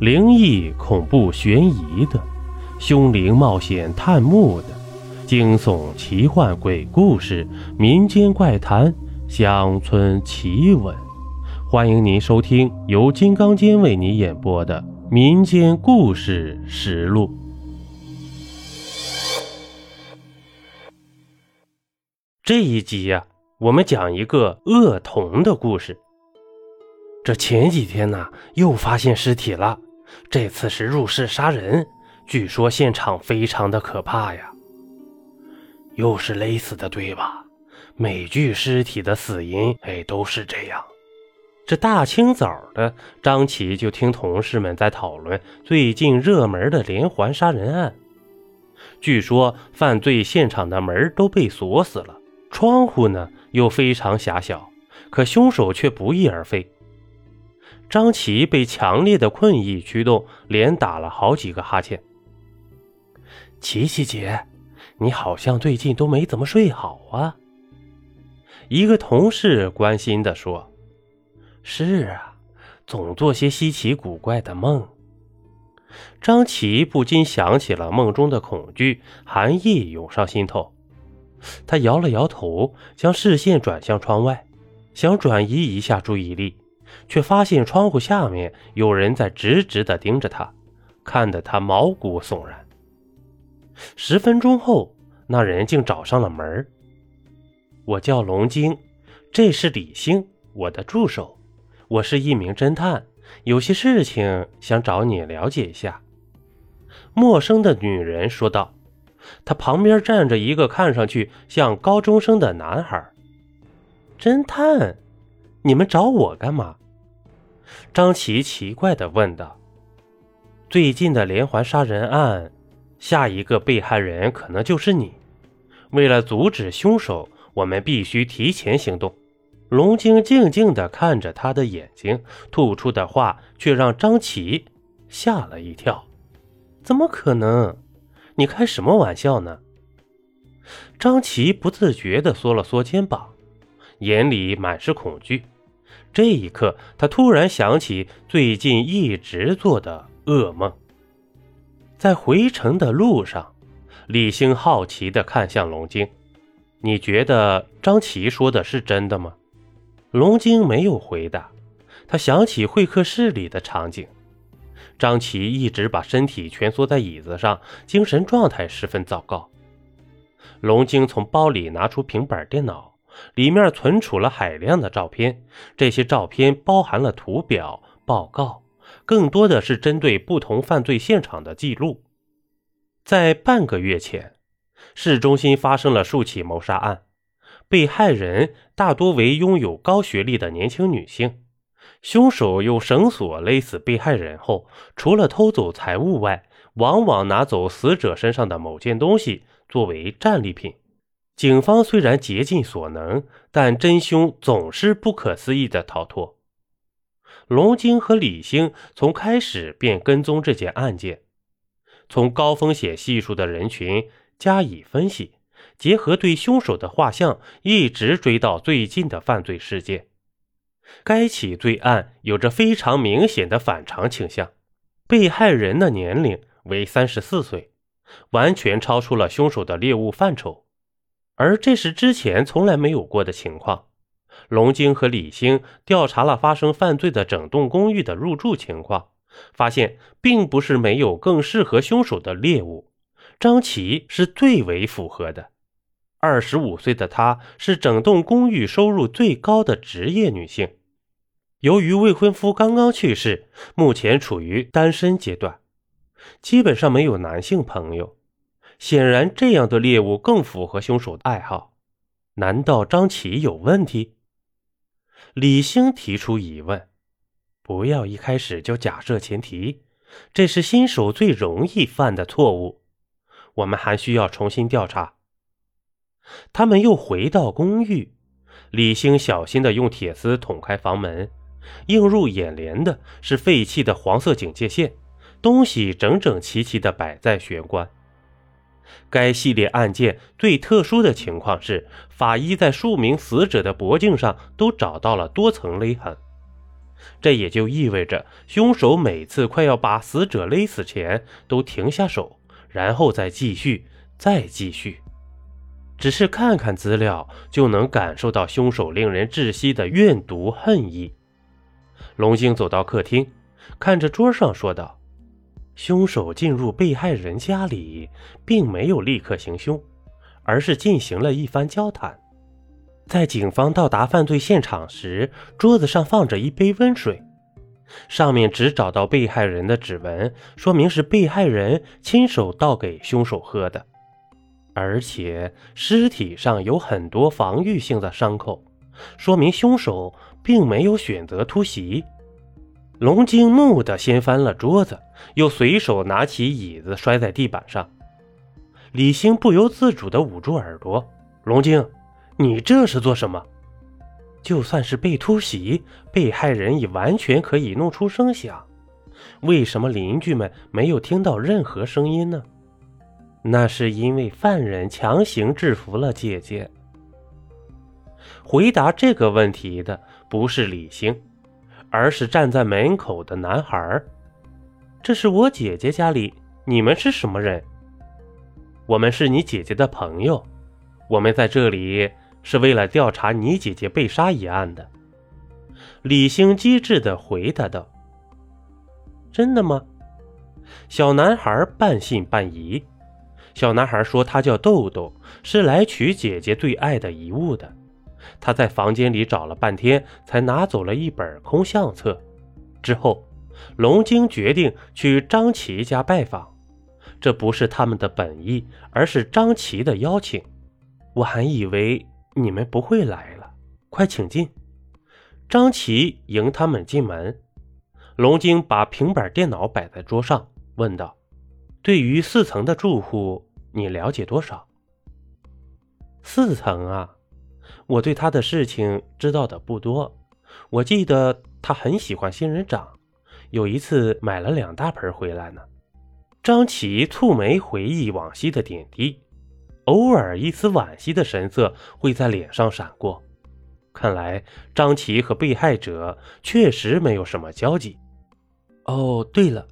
灵异、恐怖、悬疑的，凶灵冒险探墓的，惊悚、奇幻、鬼故事、民间怪谈、乡村奇闻，欢迎您收听由金刚间为你演播的《民间故事实录》。这一集呀，我们讲一个恶童的故事。这前几天呢，又发现尸体了。这次是入室杀人，据说现场非常的可怕呀。又是勒死的，对吧？每具尸体的死因，哎，都是这样。这大清早的，张琪就听同事们在讨论最近热门的连环杀人案。据说犯罪现场的门都被锁死了，窗户呢又非常狭小，可凶手却不翼而飞。张琪被强烈的困意驱动，连打了好几个哈欠。琪琪姐，你好像最近都没怎么睡好啊。一个同事关心地说：“是啊，总做些稀奇古怪的梦。”张琪不禁想起了梦中的恐惧，寒意涌上心头。他摇了摇头，将视线转向窗外，想转移一下注意力。却发现窗户下面有人在直直地盯着他，看得他毛骨悚然。十分钟后，那人竟找上了门我叫龙晶，这是李星，我的助手。我是一名侦探，有些事情想找你了解一下。”陌生的女人说道。她旁边站着一个看上去像高中生的男孩。侦探。你们找我干嘛？张琪奇怪的问道。最近的连环杀人案，下一个被害人可能就是你。为了阻止凶手，我们必须提前行动。龙晶静静的看着他的眼睛，吐出的话却让张琪吓了一跳。怎么可能？你开什么玩笑呢？张琪不自觉的缩了缩肩膀，眼里满是恐惧。这一刻，他突然想起最近一直做的噩梦。在回城的路上，李星好奇地看向龙晶：“你觉得张琪说的是真的吗？”龙晶没有回答。他想起会客室里的场景，张琪一直把身体蜷缩在椅子上，精神状态十分糟糕。龙晶从包里拿出平板电脑。里面存储了海量的照片，这些照片包含了图表、报告，更多的是针对不同犯罪现场的记录。在半个月前，市中心发生了数起谋杀案，被害人大多为拥有高学历的年轻女性。凶手用绳索勒死被害人后，除了偷走财物外，往往拿走死者身上的某件东西作为战利品。警方虽然竭尽所能，但真凶总是不可思议的逃脱。龙晶和李星从开始便跟踪这件案件，从高风险系数的人群加以分析，结合对凶手的画像，一直追到最近的犯罪事件。该起罪案有着非常明显的反常倾向，被害人的年龄为三十四岁，完全超出了凶手的猎物范畴。而这是之前从来没有过的情况。龙晶和李星调查了发生犯罪的整栋公寓的入住情况，发现并不是没有更适合凶手的猎物。张琪是最为符合的。二十五岁的她是整栋公寓收入最高的职业女性。由于未婚夫刚刚去世，目前处于单身阶段，基本上没有男性朋友。显然，这样的猎物更符合凶手的爱好。难道张琪有问题？李星提出疑问。不要一开始就假设前提，这是新手最容易犯的错误。我们还需要重新调查。他们又回到公寓，李星小心地用铁丝捅开房门，映入眼帘的是废弃的黄色警戒线，东西整整齐齐地摆在玄关。该系列案件最特殊的情况是，法医在数名死者的脖颈上都找到了多层勒痕。这也就意味着，凶手每次快要把死者勒死前，都停下手，然后再继续，再继续。只是看看资料，就能感受到凶手令人窒息的怨毒恨意。龙星走到客厅，看着桌上，说道：“凶手进入被害人家里，并没有立刻行凶，而是进行了一番交谈。”在警方到达犯罪现场时，桌子上放着一杯温水，上面只找到被害人的指纹，说明是被害人亲手倒给凶手喝的。而且尸体上有很多防御性的伤口，说明凶手并没有选择突袭。龙晶怒地掀翻了桌子，又随手拿起椅子摔在地板上。李星不由自主地捂住耳朵，龙晶。你这是做什么？就算是被突袭，被害人也完全可以弄出声响。为什么邻居们没有听到任何声音呢？那是因为犯人强行制服了姐姐。回答这个问题的不是李星，而是站在门口的男孩。这是我姐姐家里，你们是什么人？我们是你姐姐的朋友，我们在这里。是为了调查你姐姐被杀一案的，李星机智的回答道：“真的吗？”小男孩半信半疑。小男孩说：“他叫豆豆，是来取姐姐最爱的遗物的。他在房间里找了半天，才拿走了一本空相册。之后，龙晶决定去张琪家拜访。这不是他们的本意，而是张琪的邀请。我还以为……”你们不会来了，快请进。张琪迎他们进门。龙晶把平板电脑摆在桌上，问道：“对于四层的住户，你了解多少？”四层啊，我对他的事情知道的不多。我记得他很喜欢仙人掌，有一次买了两大盆回来呢。张琪蹙眉回忆往昔的点滴。偶尔一丝惋惜的神色会在脸上闪过，看来张琪和被害者确实没有什么交集。哦，对了，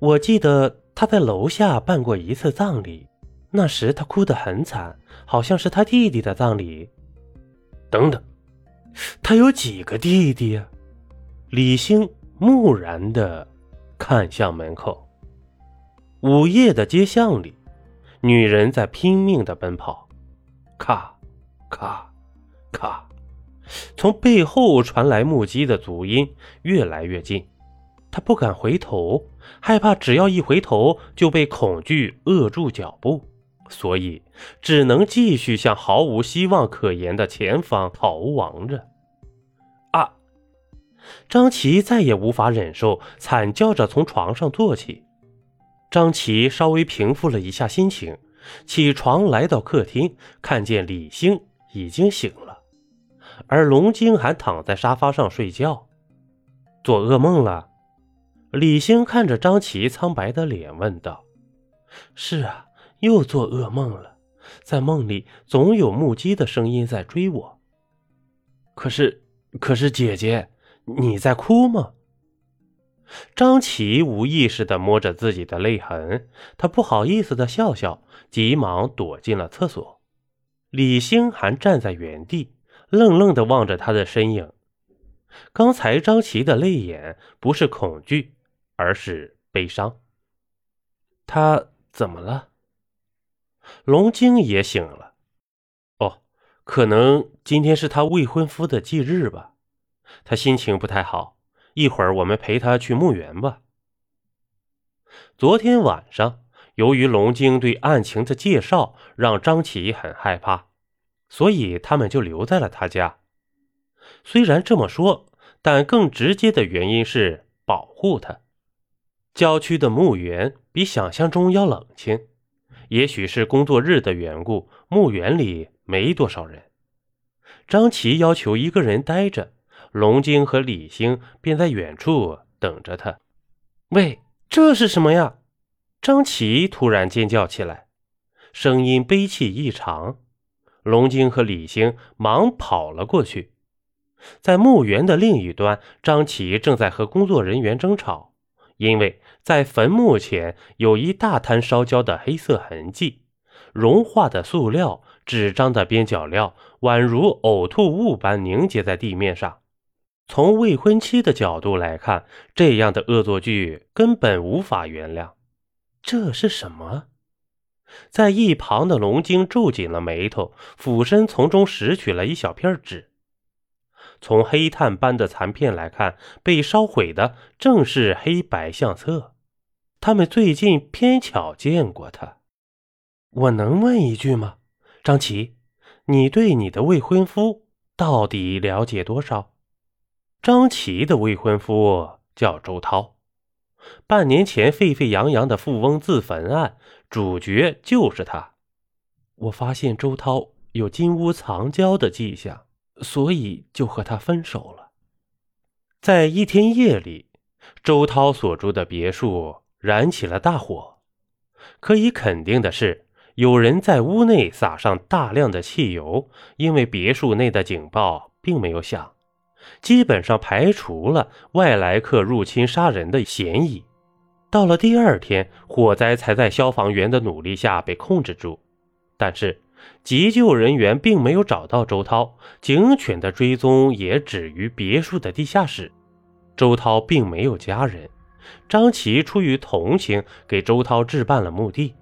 我记得他在楼下办过一次葬礼，那时他哭得很惨，好像是他弟弟的葬礼。等等，他有几个弟弟呀？李星木然的看向门口，午夜的街巷里。女人在拼命的奔跑，咔，咔，咔，从背后传来木屐的足音，越来越近。他不敢回头，害怕只要一回头就被恐惧扼住脚步，所以只能继续向毫无希望可言的前方逃亡着。啊！张琪再也无法忍受，惨叫着从床上坐起。张琪稍微平复了一下心情，起床来到客厅，看见李星已经醒了，而龙晶还躺在沙发上睡觉。做噩梦了？李星看着张琪苍白的脸问道：“是啊，又做噩梦了。在梦里总有木屐的声音在追我。可是，可是姐姐，你在哭吗？”张琪无意识地摸着自己的泪痕，他不好意思地笑笑，急忙躲进了厕所。李星还站在原地，愣愣地望着他的身影。刚才张琪的泪眼不是恐惧，而是悲伤。他怎么了？龙晶也醒了。哦，可能今天是他未婚夫的忌日吧，他心情不太好。一会儿我们陪他去墓园吧。昨天晚上，由于龙晶对案情的介绍让张琪很害怕，所以他们就留在了他家。虽然这么说，但更直接的原因是保护他。郊区的墓园比想象中要冷清，也许是工作日的缘故，墓园里没多少人。张琪要求一个人待着。龙晶和李星便在远处等着他。喂，这是什么呀？张琪突然尖叫起来，声音悲戚异常。龙晶和李星忙跑了过去。在墓园的另一端，张琪正在和工作人员争吵，因为在坟墓前有一大滩烧焦的黑色痕迹，融化的塑料、纸张的边角料宛如呕吐物般凝结在地面上。从未婚妻的角度来看，这样的恶作剧根本无法原谅。这是什么？在一旁的龙晶皱紧了眉头，俯身从中拾取了一小片纸。从黑炭般的残片来看，被烧毁的正是黑白相册。他们最近偏巧见过他。我能问一句吗，张琪？你对你的未婚夫到底了解多少？张琪的未婚夫叫周涛，半年前沸沸扬扬的富翁自焚案主角就是他。我发现周涛有金屋藏娇的迹象，所以就和他分手了。在一天夜里，周涛所住的别墅燃起了大火。可以肯定的是，有人在屋内撒上大量的汽油，因为别墅内的警报并没有响。基本上排除了外来客入侵杀人的嫌疑。到了第二天，火灾才在消防员的努力下被控制住。但是，急救人员并没有找到周涛，警犬的追踪也止于别墅的地下室。周涛并没有家人，张琪出于同情给周涛置办了墓地。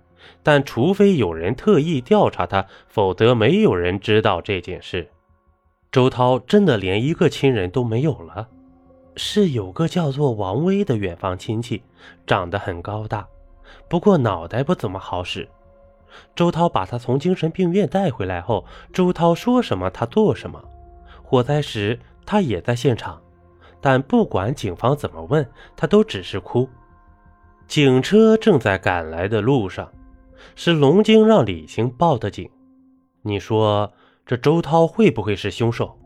但除非有人特意调查他，否则没有人知道这件事。周涛真的连一个亲人都没有了，是有个叫做王威的远房亲戚，长得很高大，不过脑袋不怎么好使。周涛把他从精神病院带回来后，周涛说什么他做什么。火灾时他也在现场，但不管警方怎么问，他都只是哭。警车正在赶来的路上，是龙晶让李青报的警。你说？这周涛会不会是凶手？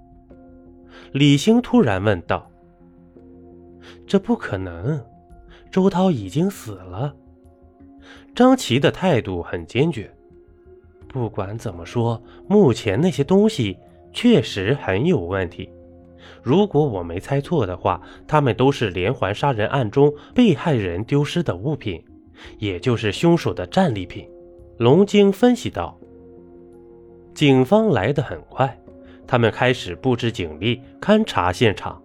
李星突然问道。这不可能，周涛已经死了。张琪的态度很坚决。不管怎么说，目前那些东西确实很有问题。如果我没猜错的话，他们都是连环杀人案中被害人丢失的物品，也就是凶手的战利品。龙晶分析道。警方来得很快，他们开始布置警力勘察现场。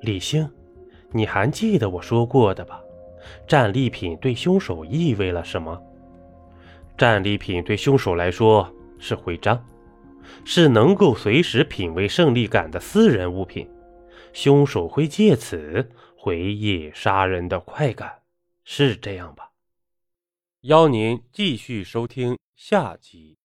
李星，你还记得我说过的吧？战利品对凶手意味了什么？战利品对凶手来说是徽章，是能够随时品味胜利感的私人物品。凶手会借此回忆杀人的快感，是这样吧？邀您继续收听下集。